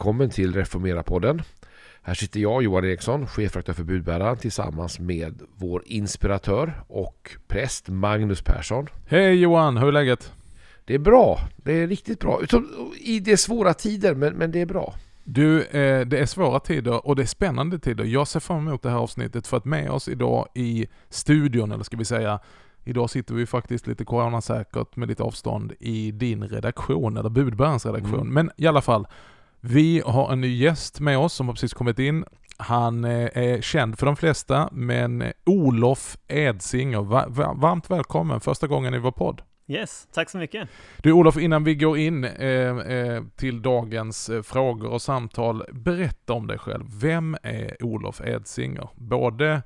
Välkommen till Reformera-podden. Här sitter jag, Johan Eriksson, chefredaktör för Budbäraren tillsammans med vår inspiratör och präst Magnus Persson. Hej Johan, hur är läget? Det är bra, det är riktigt bra. I det svåra tider, men, men det är bra. Du, eh, det är svåra tider och det är spännande tider. Jag ser fram emot det här avsnittet för att med oss idag i studion, eller ska vi säga, Idag sitter vi faktiskt lite coronasäkert med lite avstånd i din redaktion, eller budbärarens redaktion. Mm. Men i alla fall, vi har en ny gäst med oss som har precis kommit in. Han eh, är känd för de flesta, men Olof Edsinger, varmt välkommen första gången i vår podd. Yes, tack så mycket. Du Olof, innan vi går in eh, eh, till dagens eh, frågor och samtal, berätta om dig själv. Vem är Olof Edsinger? Både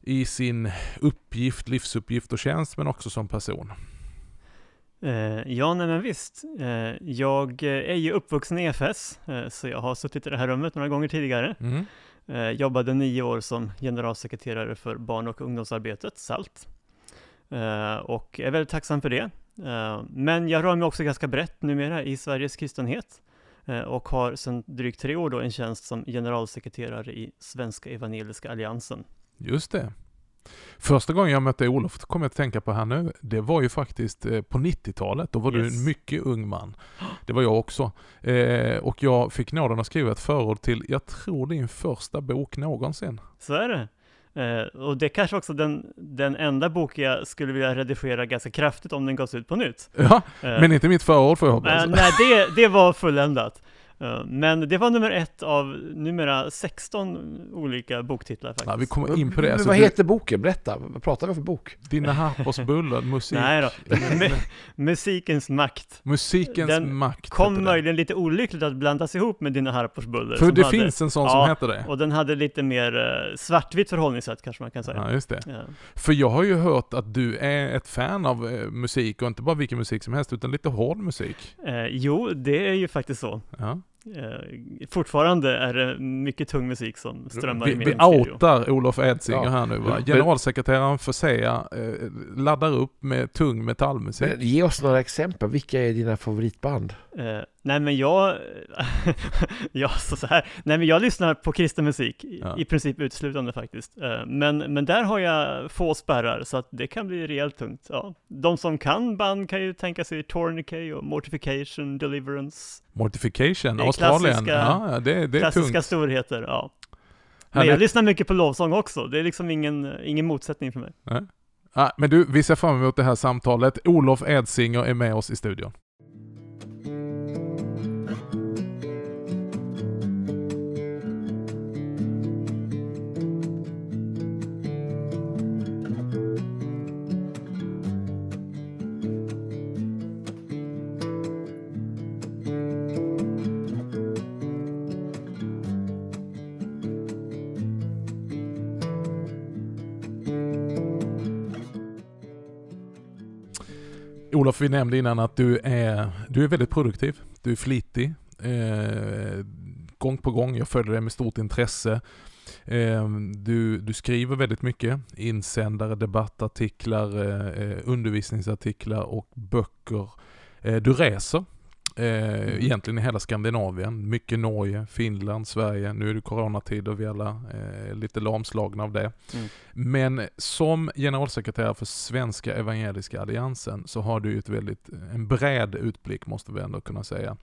i sin uppgift, livsuppgift och tjänst, men också som person. Eh, ja, nej men visst. Eh, jag är ju uppvuxen i EFS, eh, så jag har suttit i det här rummet några gånger tidigare. Mm. Jobbade nio år som generalsekreterare för barn och ungdomsarbetet, SALT. Och är väldigt tacksam för det. Men jag rör mig också ganska brett numera i Sveriges kristenhet och har sedan drygt tre år då en tjänst som generalsekreterare i Svenska Evangeliska Alliansen. Just det. Första gången jag mötte Olof, kom jag att tänka på här nu, det var ju faktiskt eh, på 90-talet. Då var yes. du en mycket ung man. Det var jag också. Eh, och jag fick nåden att skriva ett förord till, jag tror din första bok någonsin. Så är det. Eh, och det kanske också den, den enda bok jag skulle vilja redigera ganska kraftigt om den gavs ut på nytt. Ja, eh, men inte mitt förord får jag hoppas. Nej, det, det var fulländat. Eh, men det var nummer ett av numera 16 olika boktitlar faktiskt. Ja, vi kommer in på det. Alltså, vad heter boken? Berätta, vad pratar vi för bok? Dina Harpers bullar, musik. Nej då. musikens makt. Musikens Den makt. kom möjligen lite olyckligt att blandas ihop med Dina Harpers buller. För det hade, finns en sån ja, som heter det. och den hade lite mer uh, svartvitt förhållningssätt kanske man kan säga. Ja, just det. Ja. För jag har ju hört att du är ett fan av uh, musik och inte bara vilken musik som helst utan lite hård musik. Uh, jo, det är ju faktiskt så. Ja. Eh, fortfarande är det mycket tung musik som strömmar vi, i min Vi outar Olof Edsinger ja. här nu va? Generalsekreteraren för SEA eh, laddar upp med tung metallmusik. Men ge oss några exempel, vilka är dina favoritband? Eh, nej men jag, ja så, så här. nej men jag lyssnar på kristen musik, ja. i princip uteslutande faktiskt. Eh, men, men där har jag få spärrar, så att det kan bli rejält tungt. Ja. De som kan band kan ju tänka sig Tourniquet och Mortification, Deliverance. Mortification, Australien, ja det, det är klassiska tungt. storheter, ja. Men jag lyssnar mycket på lovsång också, det är liksom ingen, ingen motsättning för mig. Nej. Ah, men du, vi ser fram emot det här samtalet. Olof Edsinger är med oss i studion. Olof, vi nämnde innan att du är, du är väldigt produktiv. Du är flitig. Eh, gång på gång, jag följer dig med stort intresse. Eh, du, du skriver väldigt mycket. Insändare, debattartiklar, eh, eh undervisningsartiklar och böcker. Eh, du reser Eh, mm. Egentligen i hela Skandinavien. Mycket Norge, Finland, Sverige. Nu är det coronatid och vi alla är lite lamslagna av det. Mm. Men som generalsekreterare för Svenska Evangeliska Alliansen så har du ett väldigt, en bred utblick måste vi ändå kunna säga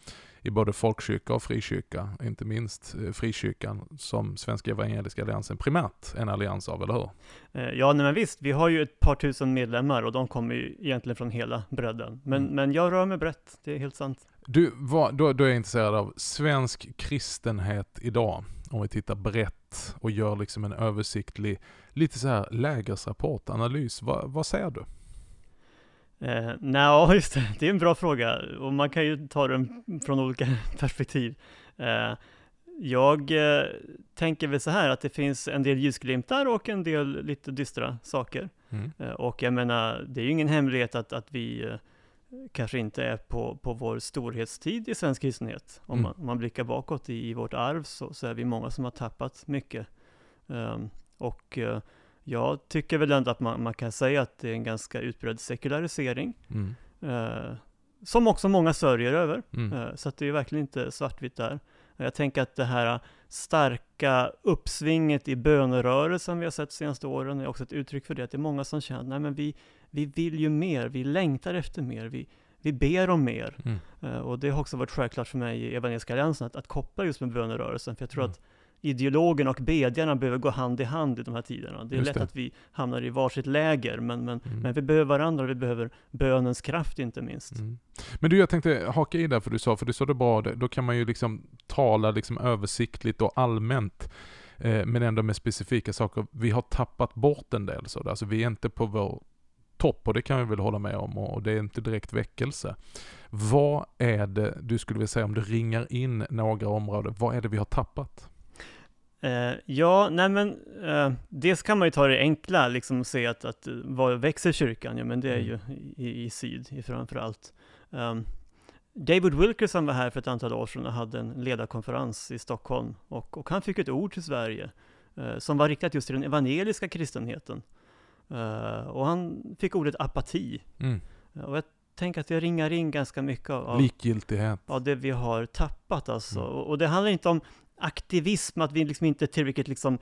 i både folkkyrka och frikyrka, inte minst eh, frikyrkan som Svenska Evangeliska Alliansen primärt en allians av, eller hur? Eh, ja, nej, men visst, vi har ju ett par tusen medlemmar och de kommer ju egentligen från hela bredden. Men, mm. men jag rör mig brett, det är helt sant. Du, vad, då, då är jag intresserad av svensk kristenhet idag, om vi tittar brett och gör liksom en översiktlig, lite så här lägesrapport, analys. Va, vad säger du? Eh, Nej, just det, det är en bra fråga och man kan ju ta den från olika perspektiv. Eh, jag eh, tänker väl så här att det finns en del ljusglimtar och en del lite dystra saker. Mm. Eh, och jag menar, det är ju ingen hemlighet att, att vi eh, kanske inte är på, på vår storhetstid i svensk kristenhet. Om, mm. man, om man blickar bakåt i, i vårt arv så, så, är vi många som har tappat mycket. Um, och uh, jag tycker väl ändå att man, man, kan säga att det är en ganska utbredd sekularisering. Mm. Uh, som också många sörjer över. Mm. Eh, Så det är verkligen inte svartvitt där. Jag tänker att det här starka uppsvinget i bönerörelsen vi har sett de senaste åren är också ett uttryck för det, att det är många som känner att nej men vi, vi vill ju mer, vi längtar efter mer, vi, vi ber om mer. Mm. Eh, Och det har också varit självklart för mig i Evangeliska Alliansen att, att koppla just med bönerörelsen, för jag tror Mm. att ideologerna och bedjarna behöver gå hand i hand i de här tiderna. Det är Just lätt det. att vi hamnar i varsitt läger, men, men, Mm. men vi behöver varandra, vi behöver bönens kraft inte minst. Mm. Men du, jag tänkte haka i där för du sa, för du sa det bra, då kan man ju liksom tala liksom översiktligt och allmänt, eh, men ändå med specifika saker. Vi har tappat bort en del så alltså vi är inte på vår topp och det kan vi väl hålla med om och det är inte direkt väckelse. Vad är det du skulle vilja säga om du ringar in några områden, vad är det vi har tappat? Eh, ja, nej men eh, dels kan man ju ta det enkla, liksom se att, att vad växer kyrkan? Ja, men det är Mm. ju i, i syd framför allt. Um, David Wilkerson var här för ett antal år sedan och hade en ledarkonferens i Stockholm och, och han fick ett ord till Sverige eh, som var riktat just till den evangeliska kristenheten. Eh, och han fick ordet apati. Mm. Eh, och jag tänker att det ringar in ganska mycket av, Likgiltighet. av det vi har tappat alltså. Mm. Och, och det handlar inte om aktivism, att vi liksom inte är tillräckligt liksom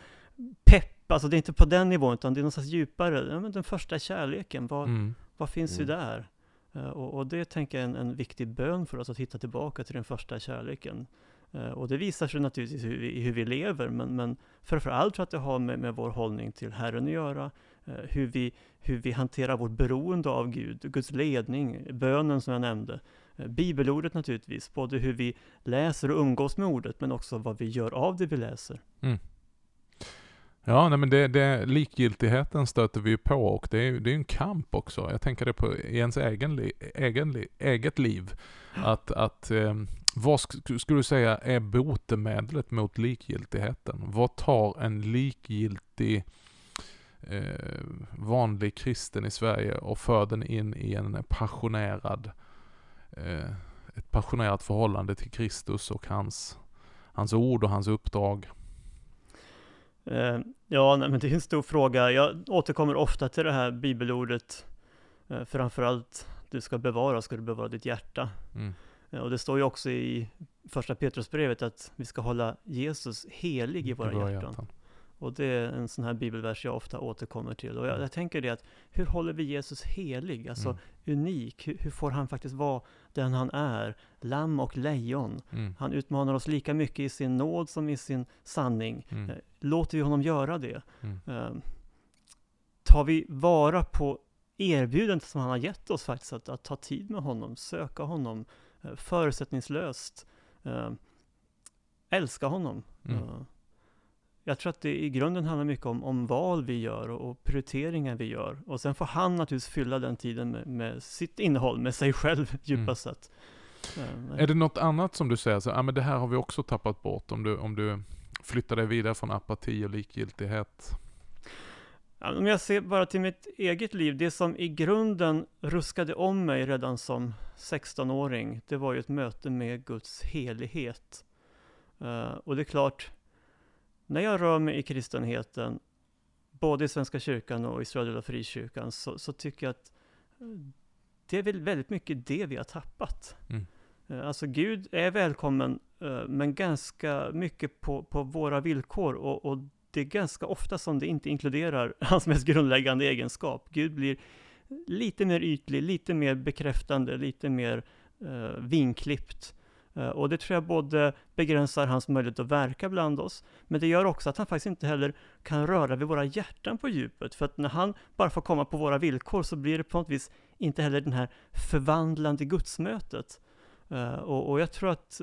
pepp, alltså det är inte på den nivån, utan det är någonstans djupare. Ja, men den första kärleken, vad, Mm. vad finns ju Mm. där? Eh, och, och det tänker jag är en, en viktig bön för oss, att hitta tillbaka till den första kärleken. Eh, och det visar sig naturligtvis i hur vi, hur vi lever, men, men framför allt tror jag att det har med, med vår hållning till Herren att göra, Eh, hur, vi, hur vi hanterar vårt beroende av Gud, Guds ledning, bönen som jag nämnde, eh, bibelordet naturligtvis, både hur vi läser och umgås med ordet, men också vad vi gör av det vi läser. Mm. Ja, nej men det, det, likgiltigheten stöter vi ju på och det är ju det är en kamp också. Jag tänker det på i ens egen, li, egen, li, eget liv. Att, att eh, vad sk- skulle du säga är botemedlet mot likgiltigheten? Vad tar en likgiltig eh, vanlig kristen i Sverige och för den in i en passionerad eh, ett passionerat förhållande till Kristus och hans, hans ord och hans uppdrag? Eh, ja, nej, men det är en stor fråga. Jag återkommer ofta till det här bibelordet, eh, framförallt du ska bevara, ska du bevara ditt hjärta. Mm. Eh, Och det står ju också i första Petrusbrevet att vi ska hålla Jesus helig i våra hjärtan. Och det är en sån här bibelvers jag ofta återkommer till. Och jag, jag tänker det att, hur håller vi Jesus helig? Alltså Mm. unik, hur, hur får han faktiskt vara den han är? Lamm och lejon. Mm. Han utmanar oss lika mycket i sin nåd som i sin sanning. Mm. Eh, Låter vi honom göra det? Mm. Eh, tar vi vara på erbjudandet som han har gett oss faktiskt, att, att ta tid med honom, söka honom eh, förutsättningslöst, eh, älska honom. Mm. Eh, jag tror att det i grunden handlar mycket om, om val vi gör och, och prioriteringar vi gör. Och sen får han naturligtvis fylla den tiden med, med sitt innehåll, med sig själv djupast sett. Eh, Är det något annat som du säger, så, ah, men det här har vi också tappat bort om du, om du flyttar dig vidare från apati och likgiltighet? Om jag ser bara till mitt eget liv, det som i grunden ruskade om mig redan som 16-åring, det var ju ett möte med Guds helighet. Eh, och det är klart, när jag rör mig i kristenheten, både i Svenska kyrkan och i Södra Frikyrkan, så, så tycker jag att eh, det är väl väldigt mycket det vi har tappat. Mm. Eh, Alltså Gud är välkommen, eh, men ganska mycket på, på våra villkor och, och det är ganska ofta som det inte inkluderar hans mest grundläggande egenskap. Gud blir lite mer ytlig, lite mer bekräftande, lite mer eh, vinklippt. Eh, och det tror jag både begränsar hans möjlighet att verka bland oss, men det gör också att han faktiskt inte heller kan röra vid våra hjärtan på djupet. För att när han bara får komma på våra villkor så blir det på något vis inte heller den här förvandlande gudsmötet. Eh, och, och jag tror att,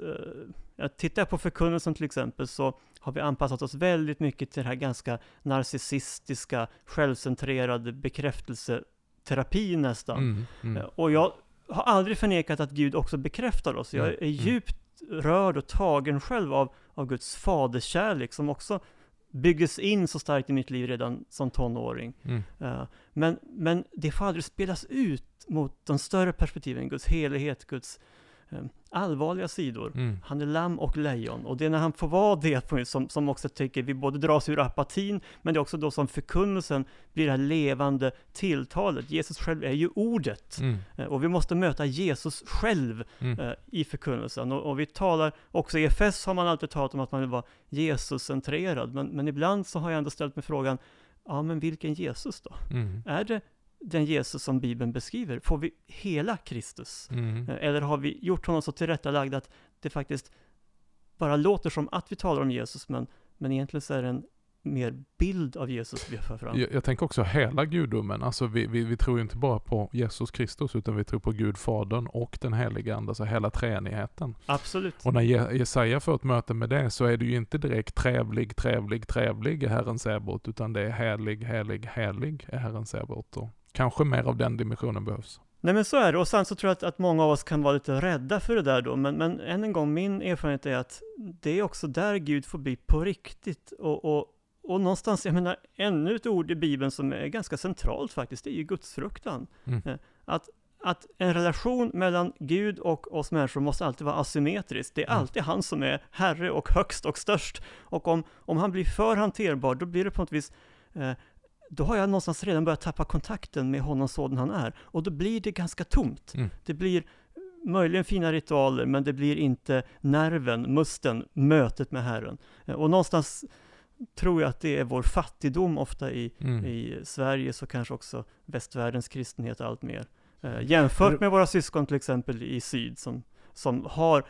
jag tittar på förkunnelsen till exempel, så har vi anpassat oss väldigt mycket till det här ganska narcissistiska, självcentrerade bekräftelseterapi nästan. Mm. Mm. Eh, Och jag har aldrig förnekat att Gud också bekräftar oss. Jag Mm, är mm. djupt rörd och tagen själv av, av Guds faderskärlek som också byggdes in så starkt i mitt liv redan som tonåring. Mm. Eh, Men, men det får aldrig spelas ut mot de större perspektiven, Guds helighet, Guds allvarliga sidor. Mm. Han är lamm och lejon och det är när han får vara det på- som, som också tycker vi både dras ur apatin men det är också då som förkunnelsen blir det här levande tilltalet. Jesus själv är ju ordet Mm. Eh, och vi måste möta Jesus själv Mm. eh, i förkunnelsen. Och, och vi talar, också i EFS har man alltid talat om att man vill vara Jesus-centrerad, men, men ibland så har jag ändå ställt mig frågan, ja men vilken Jesus då? Mm. Är det den Jesus som Bibeln beskriver? Får vi hela Kristus? Mm. Eh, Eller har vi gjort honom så tillrättalagd att det faktiskt bara låter som att vi talar om Jesus, men, men egentligen så är det en mer bild av Jesus vi för fram. Jag, jag tänker också hela gudomen. Alltså vi, vi, vi tror ju inte bara på Jesus Kristus utan vi tror på Gud Fadern och den heliga Ande, alltså hela treenigheten. Absolut. Och när Je- Jesaja får ett möte med det så är det ju inte direkt trevlig, trevlig, trevlig är Herren Säbot utan det är helig, helig, helig är Herren Säbot. Och kanske mer av den dimensionen behövs. Nej men så är det, och sen så tror jag att, att många av oss kan vara lite rädda för det där då, men, men än en gång, min erfarenhet är att det är också där Gud får bli på riktigt. Och, och, och någonstans, jag menar, ännu ett ord i Bibeln som är ganska centralt faktiskt, det är ju gudsfruktan. Mm. Eh, Att, att en relation mellan Gud och oss människor måste alltid vara asymmetrisk. Det är Mm. alltid han som är herre och högst och störst. Och om, om han blir för hanterbar, då blir det på något vis eh, då har jag någonstans redan börjat tappa kontakten med honom sådan han är. Och då blir det ganska tomt. Mm. Det blir möjligen fina ritualer, men det blir inte nerven, musten, mötet med Herren. Eh, Och någonstans tror jag att det är vår fattigdom ofta i, Mm. i Sverige, så kanske också västvärldens kristenhet allt mer. Eh, jämfört med våra syskon till exempel i syd, som, som har,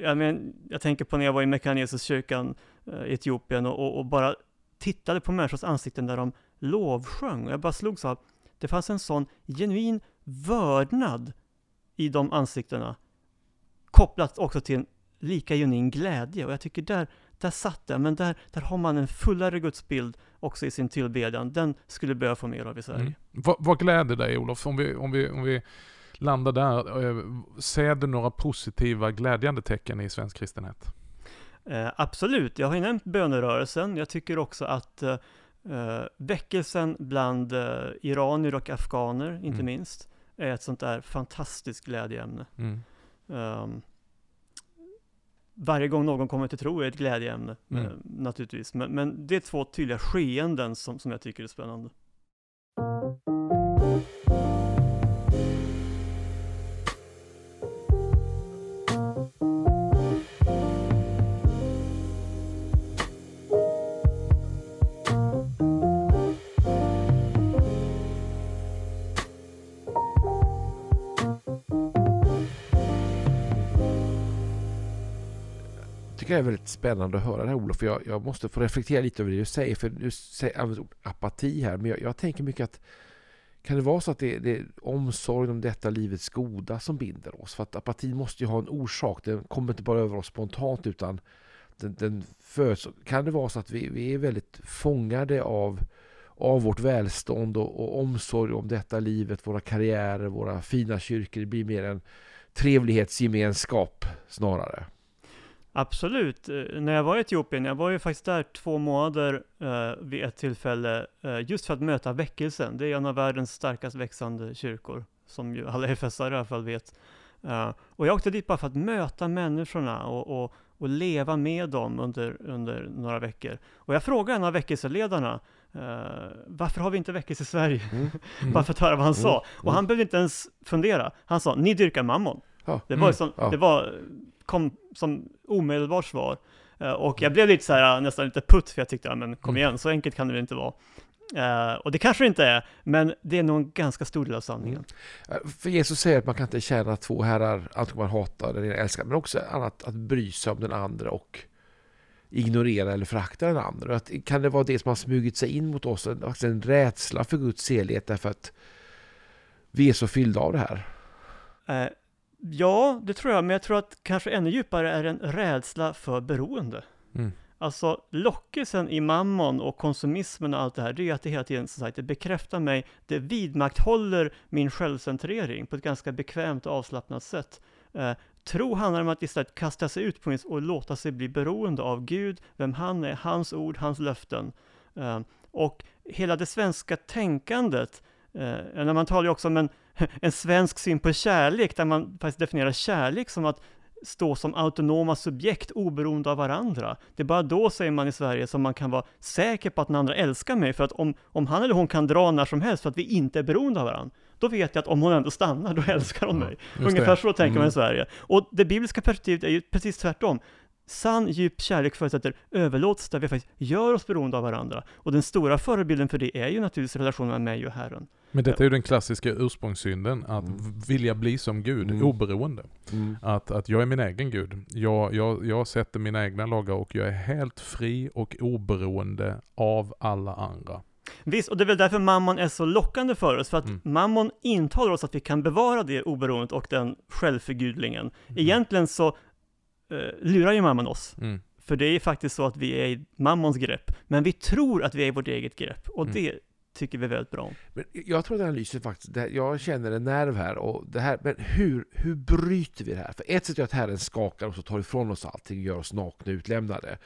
jag, men, jag tänker på när jag var i Mekanesuskyrkan eh, i Etiopien och, och, och bara tittade på människors ansikten där de lovsjöng. Och jag bara slogs av, det fanns en sån genuin vördnad i de ansiktena, kopplat också till en lika genuin glädje. Och jag tycker där, där satt det, men där, där har man en fullare gudsbild också i sin tillbedjan. Den skulle behöva få mer av i Sverige. Mm. Vad, vad gläder dig Olof? Om vi, om vi, om vi landar där, eh, ser du några positiva glädjande tecken i svensk kristenhet? Eh, absolut, jag har ju nämnt bönerörelsen. Jag tycker också att eh, eh, väckelsen bland eh, iranier och afghaner, inte Mm. minst, är ett sånt där fantastiskt glädjeämne. Mm. Ehm, varje gång någon kommer till tro är ett glädjeämne, Mm. eh, naturligtvis. Men, men det är två tydliga skeenden som, som jag tycker är spännande. Tycker jag är väldigt spännande att höra det här Olof. För jag, jag måste få reflektera lite över det du säger. För du använder ordet apati här. Men jag, jag tänker mycket att kan det vara så att det, det är omsorgen om detta livets goda som binder oss? För att apatin måste ju ha en orsak. Den kommer inte bara över oss spontant utan den, den föds. Kan det vara så att vi, vi är väldigt fångade av, av vårt välstånd och, och omsorg om detta livet, våra karriärer, våra fina kyrkor. Det blir mer en trevlighetsgemenskap snarare. Absolut. Eh, När jag var i Etiopien, jag var ju faktiskt där två månader eh, vid ett tillfälle, eh, just för att möta väckelsen. Det är en av världens starkast växande kyrkor, som ju alla FSR i alla fall vet. Eh, och jag åkte dit bara för att möta människorna och, och, och leva med dem under, under några veckor. Och jag frågade en av väckelseledarna, eh, varför har vi inte väckelse i Sverige? Mm. bara för att höra vad han Mm. sa. Och Mm. han behövde inte ens fundera. Han sa, ni dyrkar mammon. Ja. Det var, Mm. som, Ja. det var, kom som omedelbart svar. Eh, och jag blev lite så här, nästan lite putt, för jag tyckte, ja men kom Mm. igen, så enkelt kan det väl inte vara. Eh, och det kanske det inte är, men det är nog en ganska stor del av sanningen. Eh, För Jesus säger att man kan inte tjäna två herrar, antingen man hatar ena älskar, men också annat att bry sig om den andra och ignorera eller förakta den andra. Att, kan det vara det som har smugit sig in mot oss, en, en rädsla för Guds helighet därför att vi är så fyllda av det här? Eh, ja, det tror jag, men jag tror att kanske ännu djupare är en rädsla för beroende. Mm. Alltså lockelsen i mammon och konsumismen och allt det här, det är att det hela tiden som sagt, det bekräftar mig, det vidmakthåller min självcentrering på ett ganska bekvämt och avslappnat sätt. Eh, tro handlar om att istället kasta sig ut på en och låta sig bli beroende av Gud, vem han är, hans ord, hans löften. Eh, och hela det svenska tänkandet Eh, när man talar ju också om en, en svensk syn på kärlek, där man faktiskt definierar kärlek som att stå som autonoma subjekt oberoende av varandra. Det är bara då, säger man i Sverige, som man kan vara säker på att den andra älskar mig, för att om, om han eller hon kan dra när som helst för att vi inte är beroende av varandra, då vet jag att om hon ändå stannar, då älskar hon mig. Just Ungefär det. så tänker man Mm. i Sverige. Och det bibliska perspektivet är ju precis tvärtom. Sann djup kärlek förutsätter överlåtelse där vi faktiskt gör oss beroende av varandra. Och den stora förebilden för det är ju naturligtvis relationen mellan mig och Herren. Men detta är ju den klassiska ursprungssynden, att Mm. vilja bli som Gud, Mm. oberoende. Mm. Att, att jag är min egen Gud. Jag, jag, jag sätter mina egna lagar och jag är helt fri och oberoende av alla andra. Visst, och det är väl därför mammon är så lockande för oss, för att Mm. mammon intalar oss att vi kan bevara det oberoendet och den självförgudlingen. Egentligen så eh, lurar ju mammon oss, Mm. för det är faktiskt så att vi är i mammons grepp, men vi tror att vi är i vårt eget grepp, och Mm. det tycker vi väldigt bra om. Men jag tror att analysen faktiskt, det här, jag känner en nerv här, och det här men hur, hur bryter vi det här? För ett sätt är att Herren skakar oss och tar ifrån oss allting, gör oss nakna och utlämnade.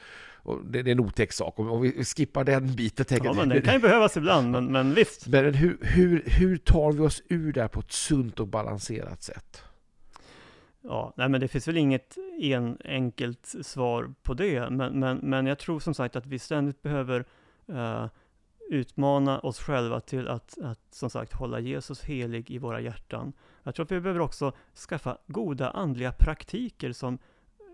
Och det, det är en otäck sak, om, vi skippar den biten. Ja, men den kan ju behövas ibland, men, men visst. Men hur, hur, hur tar vi oss ur det här på ett sunt och balanserat sätt? Ja, nej men det finns väl inget en enkelt svar på det, men, men, men jag tror som sagt att vi ständigt behöver eh, utmana oss själva till att, att som sagt hålla Jesus helig i våra hjärtan. Jag tror att vi behöver också skaffa goda andliga praktiker som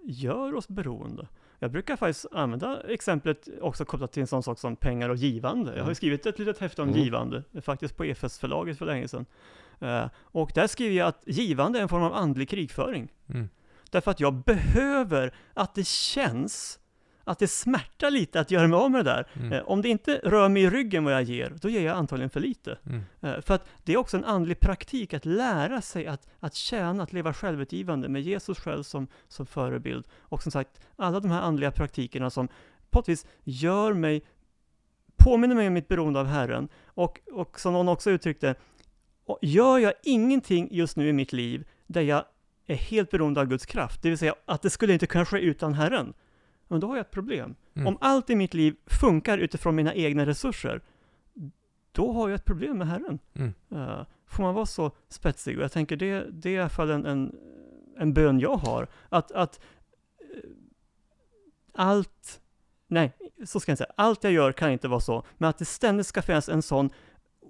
gör oss beroende. Jag brukar faktiskt använda exemplet också kopplat till en sån sak som pengar och givande. Jag har ju Mm. skrivit ett litet häfte om Mm. givande, faktiskt på EFS-förlaget för länge sedan. Eh, och där skriver jag att givande är en form av andlig krigföring. Mm. Därför att jag behöver att det känns, att det smärtar lite att göra mig av med det där. Mm. Eh, om det inte rör mig i ryggen vad jag ger, då ger jag antagligen för lite. Mm. Eh, för att det är också en andlig praktik att lära sig att, att tjäna, att leva självutgivande med Jesus själv som, som förebild. Och som sagt, alla de här andliga praktikerna som på ett vis gör mig, påminner mig om mitt beroende av Herren. Och, och som någon också uttryckte, gör jag ingenting just nu i mitt liv där jag är helt beroende av Guds kraft, det vill säga att det skulle inte kunna ske utan Herren, men då har jag ett problem. Mm. Om allt i mitt liv funkar utifrån mina egna resurser, då har jag ett problem med Herren. Mm. Eh, får man vara så spetsig? Och jag tänker det, det är i alla fall en, en, en bön jag har. Att, att eh, allt, nej, så ska jag inte säga, allt jag gör kan inte vara så, men att det ständigt ska finnas en sån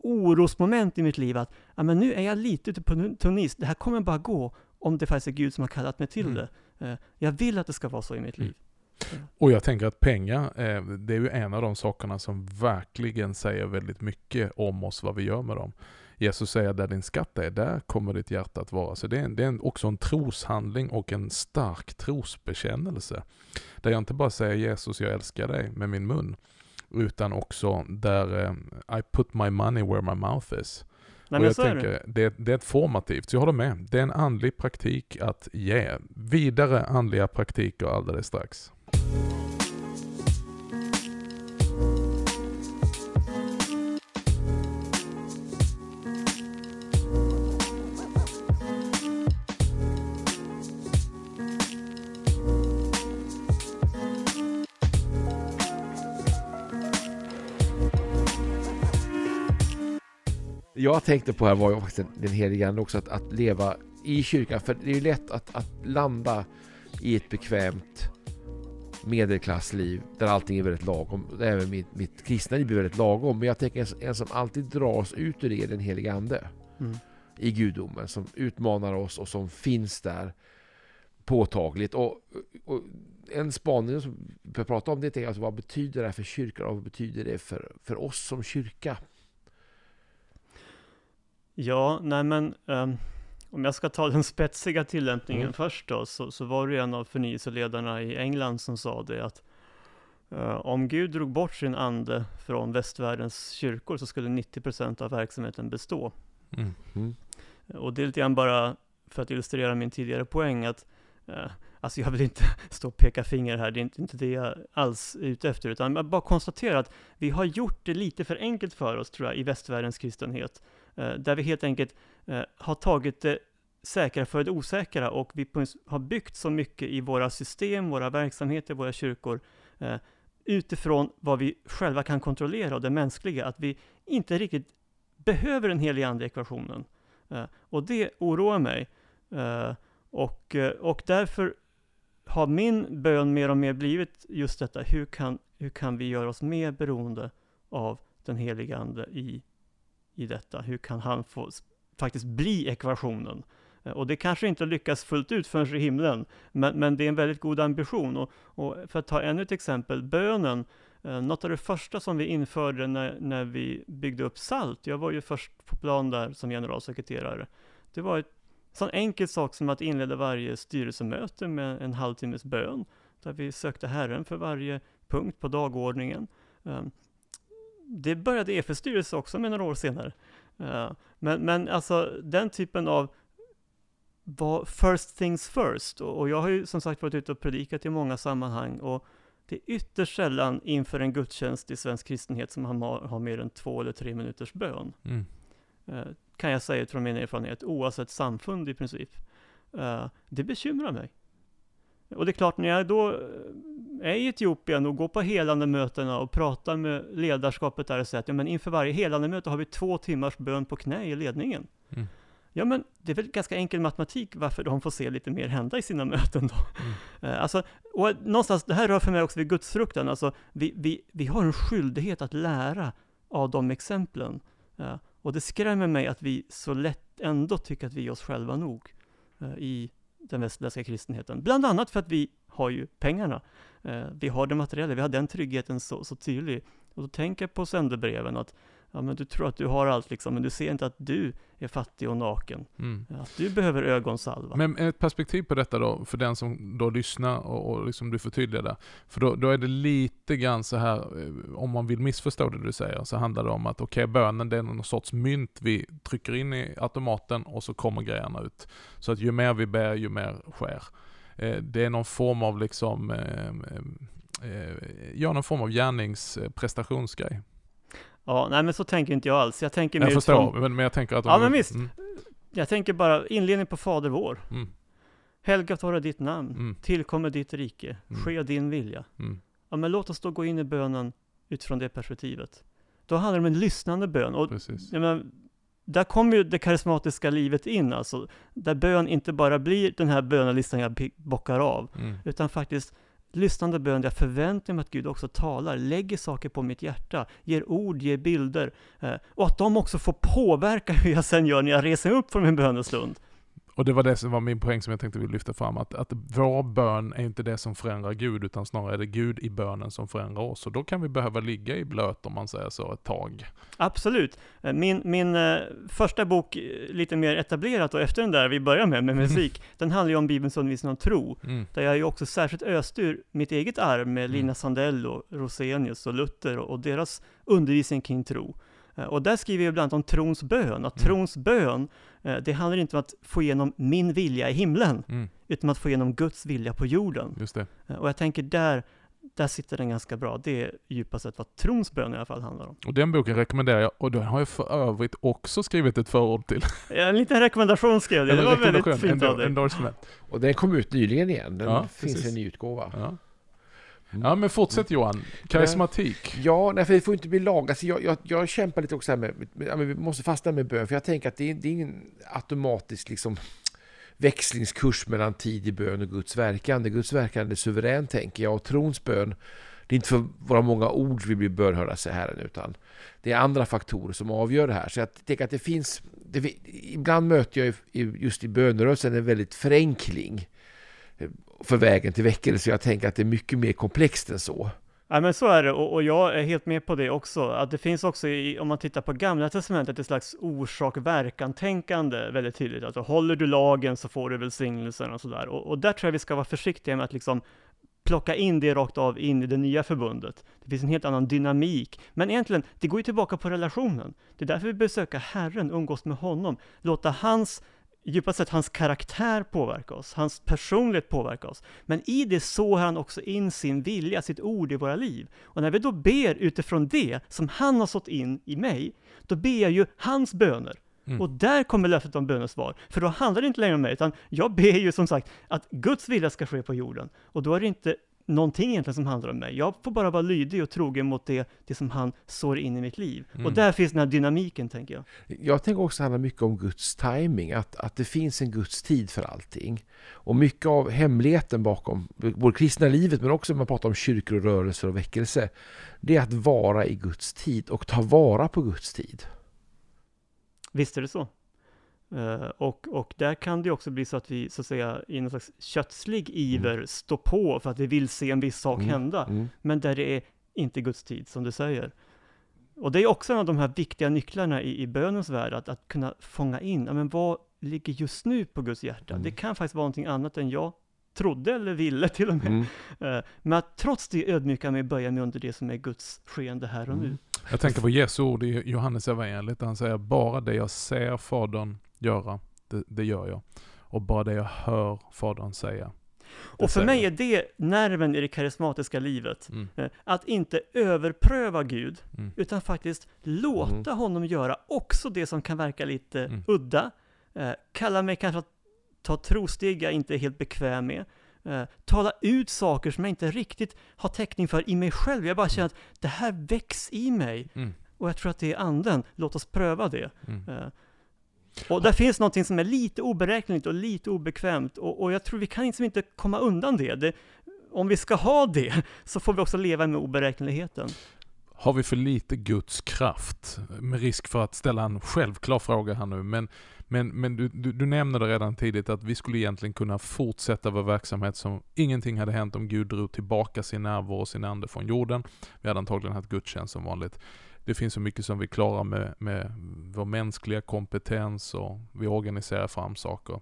orosmoment i mitt liv att, ja men nu är jag lite ute på tunn is, det här kommer bara gå om det faktiskt är Gud som har kallat mig till Mm. det. Eh, jag vill att det ska vara så i mitt Mm. liv. Och jag tänker att pengar, eh, det är ju en av de sakerna som verkligen säger väldigt mycket om oss, vad vi gör med dem. Jesus säger där din skatt är, där kommer ditt hjärta att vara. Så det är, en- det är också en troshandling och en stark trosbekännelse. Där jag inte bara säger Jesus, jag älskar dig med min mun. Utan också där eh, I put my money where my mouth is. Nej och jag tänker, det, det är ett formativt, så jag håller med. Det är en andlig praktik att ge. Vidare andliga praktiker alldeles strax. Jag tänkte på här var ju faktiskt den heliga Ande också, att, att leva i kyrkan. För det är ju lätt att, att landa i ett bekvämt medelklassliv där allting är väldigt lagom. Även mitt, mitt kristna liv är väldigt lagom. Men jag tänker en, en som alltid drar oss ut ur det är den heliga Ande Mm. i gudomen som utmanar oss och som finns där påtagligt. Och, och en spaning som vi pratar om det är alltså vad betyder det här för kyrkan och vad betyder det för, för oss som kyrka? Ja, nej men ehm, om jag ska ta den spetsiga tillämpningen Mm. först då, så, så var det en av förnyelseledarna i England som sa det att eh, om Gud drog bort sin ande från västvärldens kyrkor så skulle 90% av verksamheten bestå. Mm. Mm. Och det är lite grann bara för att illustrera min tidigare poäng att eh, Alltså jag vill inte stå och peka finger här, det är inte, inte det jag alls är ute efter, utan jag bara konstatera att vi har gjort det lite för enkelt för oss, tror jag, i västvärldens kristenhet. Eh, där vi helt enkelt eh, har tagit det säkra för det osäkra och vi har byggt så mycket i våra system, våra verksamheter, våra kyrkor eh, utifrån vad vi själva kan kontrollera och det mänskliga, att vi inte riktigt behöver den heliga Ande-ekvationen. Eh, och det oroar mig. Eh, och, eh, och därför har min bön mer och mer blivit just detta, hur kan, hur kan vi göra oss mer beroende av den heliga Ande i, i detta? Hur kan han få faktiskt bli ekvationen? Eh, och det kanske inte lyckas fullt ut förrän i himlen, men, men det är en väldigt god ambition. Och, och för att ta ännu ett exempel, bönen, eh, något av det första som vi införde när, när vi byggde upp SALT, jag var ju först på plan där som generalsekreterare, det var en sån enkel sak som att inleda varje styrelsemöte med en halvtimmes bön, där vi sökte Herren för varje punkt på dagordningen. Ehm, det började EFS styrelse också med några år senare. Men, men alltså den typen av var first things first. Och, jag har ju som sagt varit ute och predikat i många sammanhang och det är ytterst sällan inför en gudstjänst i svensk kristenhet som man har, mer än två eller tre minuters bön. Mm. Uh, kan jag säga från min erfarenhet, oavsett samfund i princip. Uh, det bekymrar mig. Och det är klart, när jag då eh, är i Etiopien och går på helande mötena och pratar med ledarskapet där och säger att ja, men inför varje helande möte har vi två timmars bön på knä i ledningen. Mm. Ja, men det är väl ganska enkel matematik varför de får se lite mer hända i sina möten då. Mm. Uh, alltså, och någonstans, det här rör för mig också vid gudsfruktan, alltså vi, vi, vi har en skyldighet att lära av de exemplen. Uh, och det skrämmer mig att vi så lätt ändå tycker att vi är oss själva nog i den västerländska kristenheten. Bland annat för att vi har ju pengarna. Eh, vi har det materiella, vi har den tryggheten så, så tydlig. Och då tänker jag på sändebreven att ja, men du tror att du har allt liksom, men du ser inte att du är fattig och naken. Mm. Att du behöver ögonsalva. Men ett perspektiv på detta då, för den som då lyssnar och, och liksom du förtydligar det. För då, då, är det lite grann så här, eh, om man vill missförstå det du säger, så handlar det om att okej, okay, bönen det är någon sorts mynt vi trycker in i automaten och så kommer grejerna ut. Så att ju mer vi ber, ju mer sker. Eh, det är någon form av liksom, eh, ja någon form av gärningsprestationsgrej. Ja, nej men så tänker inte jag alls. Jag tänker mer Jag förstår, utifrån... men, men jag tänker att... Ja, men visst. Mm. Jag tänker bara inledning på Fader vår. Mm. Helgat vara ditt namn, mm. tillkommer ditt rike, mm. ske din vilja. Mm. Ja, men låt oss då gå in i bönen utifrån det perspektivet. Då handlar det om en lyssnande bön. Och, Precis. Ja, men, där kommer ju det karismatiska livet in, alltså. Där bön inte bara blir den här bönelistan jag bockar av, mm. utan faktiskt lyssnande bön där jag förväntar mig att Gud också talar, lägger saker på mitt hjärta, ger ord, ger bilder, eh, och att de också får påverka hur jag sen gör när jag reser upp från min bönestund. Och det var det som var min poäng som jag tänkte vi lyfta fram, att, att vår bön är inte det som förändrar Gud, utan snarare är det Gud i bönen som förändrar oss. Och då kan vi behöva ligga i blöt, om man säger så, ett tag. Absolut. Eh, min, min uh, första bok, eh, lite mer etablerat, och efter den där vi börjar med, med musik, mm. den handlar ju om Bibelns undervisning om tro, mm. där jag ju också särskilt öst ur mitt eget arv med mm. Lina Sandell och Rosenius och Luther och, och deras undervisning kring tro. Uh, och där skriver jag ibland om trons bön, att mm. trons bön Eh, det handlar inte om att få igenom min vilja i himlen, mm. utan att få igenom Guds vilja på jorden. Just det. Eh, och jag tänker där, där sitter den ganska bra. Det är djupast sett vad trons bön i alla fall handlar om. Och den boken rekommenderar jag, och den har jag för övrigt också skrivit ett förord till. Ja, en liten rekommendation skrev jag, det var väldigt fint av dig. Och den kom ut nyligen igen, den ja, finns precis. i en ny utgåva. Ja. Ja men fortsätt Johan, karismatik. Ja, nej, för det får inte bli lag. Alltså, jag, jag, jag kämpar lite också här med, med, med, vi måste fastna med bön, för jag tänker att det är, det är ingen automatisk liksom, växlingskurs mellan tidig bön och Guds verkande. Guds verkande är suverän, tänker jag, och trons bön, det är inte för våra många ord vi blir bönhörda, säger Herren, utan det är andra faktorer som avgör det här. Så jag tänker att det finns, det, ibland möter jag just i bönerörelsen en väldigt förenkling för vägen till väckelse. Jag tänker att det är mycket mer komplext än så. Ja men så är det, och, och, jag är helt med på det också. Att det finns också, i, om man tittar på gamla testamentet, ett slags orsak-verkan-tänkande väldigt tydligt. Alltså håller du lagen så får du välsignelsen och sådär. Och, och där tror jag vi ska vara försiktiga med att liksom plocka in det rakt av in i det nya förbundet. Det finns en helt annan dynamik. Men egentligen, det går ju tillbaka på relationen. Det är därför vi besöker Herren, umgås med honom, låta hans djupast sett hans karaktär påverka oss, hans personlighet påverka oss. Men i det sår han också in sin vilja, sitt ord i våra liv. Och när vi då ber utifrån det som han har sått in i mig, då ber jag ju hans böner. Mm. Och där kommer löftet om bönesvar. För då handlar det inte längre om mig, utan jag ber ju som sagt att Guds vilja ska ske på jorden. Och då är det inte någonting egentligen som handlar om mig. Jag får bara vara lydig och trogen mot det, det som han sår in i mitt liv. Mm. Och där finns den här dynamiken, tänker jag. Jag tänker också handla mycket om Guds timing, att, att det finns en Guds tid för allting. Och mycket av hemligheten bakom både kristna livet men också när man pratar om kyrkor och rörelser och väckelse, det är att vara i Guds tid och ta vara på Guds tid. Visst är det så. Uh, och, och där kan det också bli så att vi så att säga i någon slags kötslig iver mm. står på för att vi vill se en viss sak mm. hända. Mm. Men där det är inte Guds tid, som du säger. Och det är också en av de här viktiga nycklarna i, i bönens värld, att, att kunna fånga in, ja, men vad ligger just nu på Guds hjärta? Det mm. kan faktiskt vara någonting annat än jag trodde eller ville till och med. Mm. Uh, men att trots det ödmjuka mig böja mig under det som är Guds skeende här och nu. Mm. Jag tänker på Jesu ord i Johannes evangeliet, han säger bara det jag ser Fadern göra, det, det gör jag. Och bara det jag hör Fadern säga. Och för mig är det nerven i det karismatiska livet. Mm. Eh, att inte överpröva Gud, mm. utan faktiskt låta mm. honom göra också det som kan verka lite mm. udda. Eh, kalla mig kanske att ta trosteg jag inte är helt bekväm med. Eh, tala ut saker som jag inte riktigt har täckning för i mig själv. Jag bara känner att det här väcks i mig. Mm. Och jag tror att det är anden. Låt oss pröva det. Och där finns någonting som är lite oberäkneligt och lite obekvämt och, och jag tror vi kan liksom inte komma undan det. det. Om vi ska ha det så får vi också leva med oberäkneligheten. Har vi för lite Guds kraft? Med risk för att ställa en självklar fråga här nu, men, men, men du, du, du nämnde det redan tidigt att vi skulle egentligen kunna fortsätta vår verksamhet som ingenting hade hänt om Gud drog tillbaka sin närvaro och sin ande från jorden. Vi hade antagligen haft gudstjänst som vanligt det finns så mycket som vi klarar med, med vår mänskliga kompetens och vi organiserar fram saker.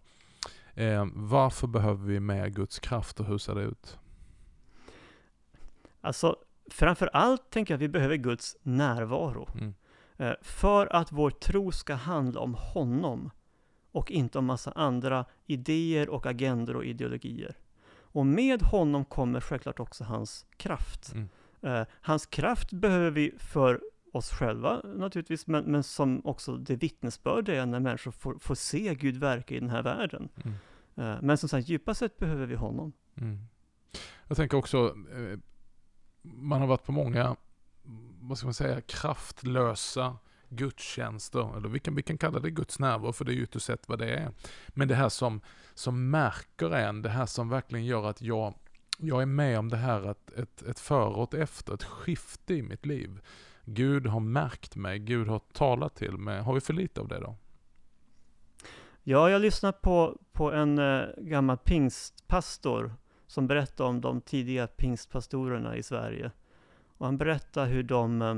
Eh, varför behöver vi mer Guds kraft och hur ser det ut? Alltså, framför allt tänker jag att vi behöver Guds närvaro. Mm. Eh, för att vår tro ska handla om honom och inte om massa andra idéer och agender och ideologier. Och med honom kommer självklart också hans kraft. Mm. Eh, hans kraft behöver vi för oss själva naturligtvis, men, men som också det vittnesbörd det är när människor får, får se Gud verka i den här världen. Mm. Uh, men som sagt, djupast sett behöver vi honom. Mm. Jag tänker också, eh, man har varit på många, vad ska man säga, kraftlösa gudstjänster, eller vi kan, vi kan kalla det Guds närvaro, för det är ju ytterst sett vad det är. Men det här som, som märker en, det här som verkligen gör att jag, jag är med om det här, ett, ett, ett före och ett efter, ett skifte i mitt liv. Gud har märkt mig, Gud har talat till mig. Har vi för lite av det då? Ja, jag lyssnade på, på en eh, gammal pingstpastor som berättade om de tidiga pingstpastorerna i Sverige. Och han berättade hur de eh,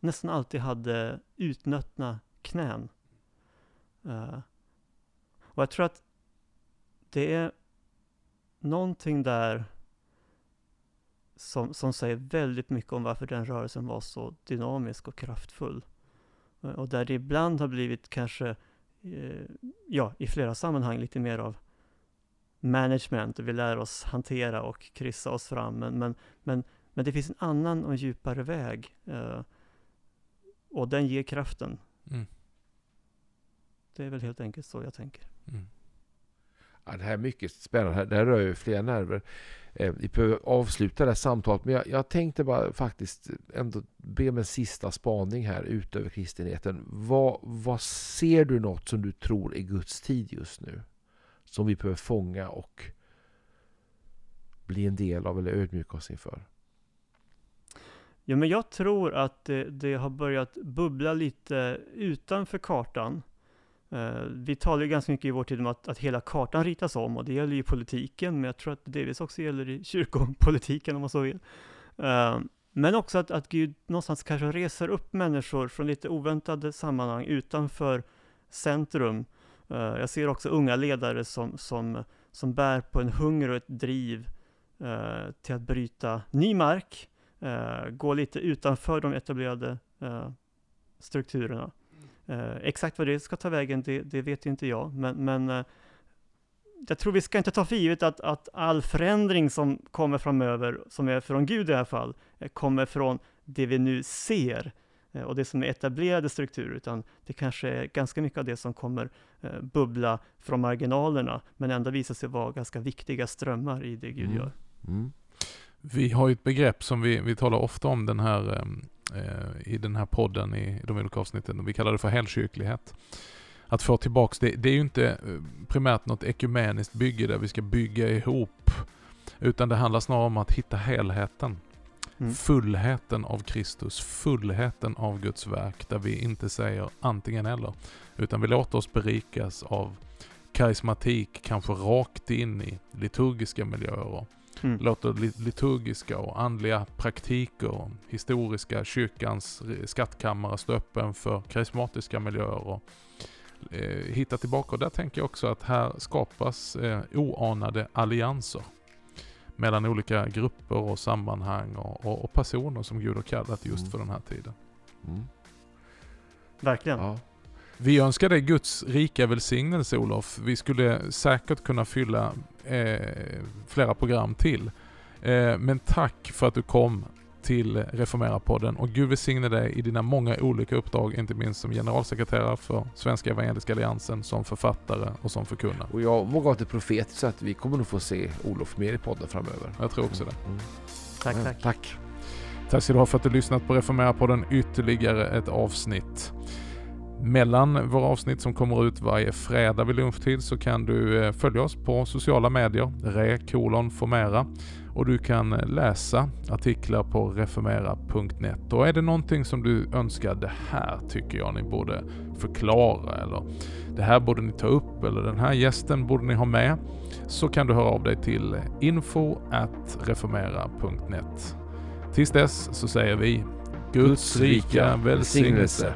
nästan alltid hade utnöttna knän. Eh, och jag tror att det är någonting där som, som säger väldigt mycket om varför den rörelsen var så dynamisk och kraftfull. Eh, och där det ibland har blivit kanske, eh, ja, i flera sammanhang lite mer av management och vi lär oss hantera och kryssa oss fram. Men, men, men, men det finns en annan och djupare väg. Eh, och den ger kraften. Mm. Det är väl helt enkelt så jag tänker. Mm. Ja, det här är mycket spännande. Det här rör ju flera nerver. Eh, vi behöver avsluta det här samtalet, men jag, jag, tänkte bara faktiskt ändå be om en sista spaning här utöver kristenheten. Vad, vad ser du något som du tror är Guds tid just nu? Som vi behöver fånga och bli en del av eller ödmjuka oss inför? Ja, men jag tror att det, det har börjat bubbla lite utanför kartan. Uh, vi talar ju ganska mycket i vår tid om att, att hela kartan ritas om och det gäller ju politiken, men jag tror att det delvis också gäller i kyrkopolitiken om man så vill. Uh, men också att, att Gud någonstans kanske reser upp människor från lite oväntade sammanhang utanför centrum. Uh, jag ser också unga ledare som, som, som bär på en hunger och ett driv till att bryta ny mark, gå lite utanför de etablerade strukturerna. Eh, exakt vad det ska ta vägen, det, det vet inte jag, men, men eh, jag tror vi ska inte ta för givet att, att all förändring som kommer framöver, som är från Gud i det här fall, eh, kommer från det vi nu ser eh, och det som är etablerade strukturer, utan det kanske är ganska mycket av det som kommer eh, bubbla från marginalerna, men ändå visar sig vara ganska viktiga strömmar i det Gud mm. gör. Mm. Vi har ju ett begrepp som vi, vi talar ofta om den här, eh, i den här podden i de olika avsnitten vi kallar det för helkyrklighet. Att få tillbaks det, det är ju inte eh, primärt något ekumeniskt bygge där vi ska bygga ihop utan det handlar snarare om att hitta helheten. Mm. Fullheten av Kristus, fullheten av Guds verk där vi inte säger antingen eller. Utan vi låter oss berikas av karismatik, kanske rakt in i liturgiska miljöer. Mm. Låter liturgiska och andliga praktiker, och historiska kyrkans skattkammare stå öppen för karismatiska miljöer. Och, eh, hitta tillbaka. Och där tänker jag också att här skapas eh, oanade allianser mellan olika grupper och sammanhang och, och, och personer som Gud har kallat just mm. för den här tiden. Mm. Verkligen. Ja. Vi önskar dig Guds rika välsignelse Olof. Vi skulle säkert kunna fylla eh, flera program till. Eh, men tack för att du kom till Reformera-podden och Gud välsigne dig i dina många olika uppdrag, inte minst som generalsekreterare för Svenska Evangeliska Alliansen, som författare och som förkunnare. Och jag vågar vara profetisk så att vi kommer nog få se Olof mer i podden framöver. Jag tror också det. Mm. Tack, tack. Tack. Tack ska du ha för att du lyssnat på Reformera-podden ytterligare ett avsnitt. Mellan våra avsnitt som kommer ut varje fredag vid lunchtid så kan du eh, följa oss på sociala medier, re och du kan eh, läsa artiklar på reformera.net. Och är det någonting som du önskar, det här tycker jag ni borde förklara eller det här borde ni ta upp eller den här gästen borde ni ha med, så kan du höra av dig till info reformera.net. Tills dess så säger vi Guds rika välsignelse.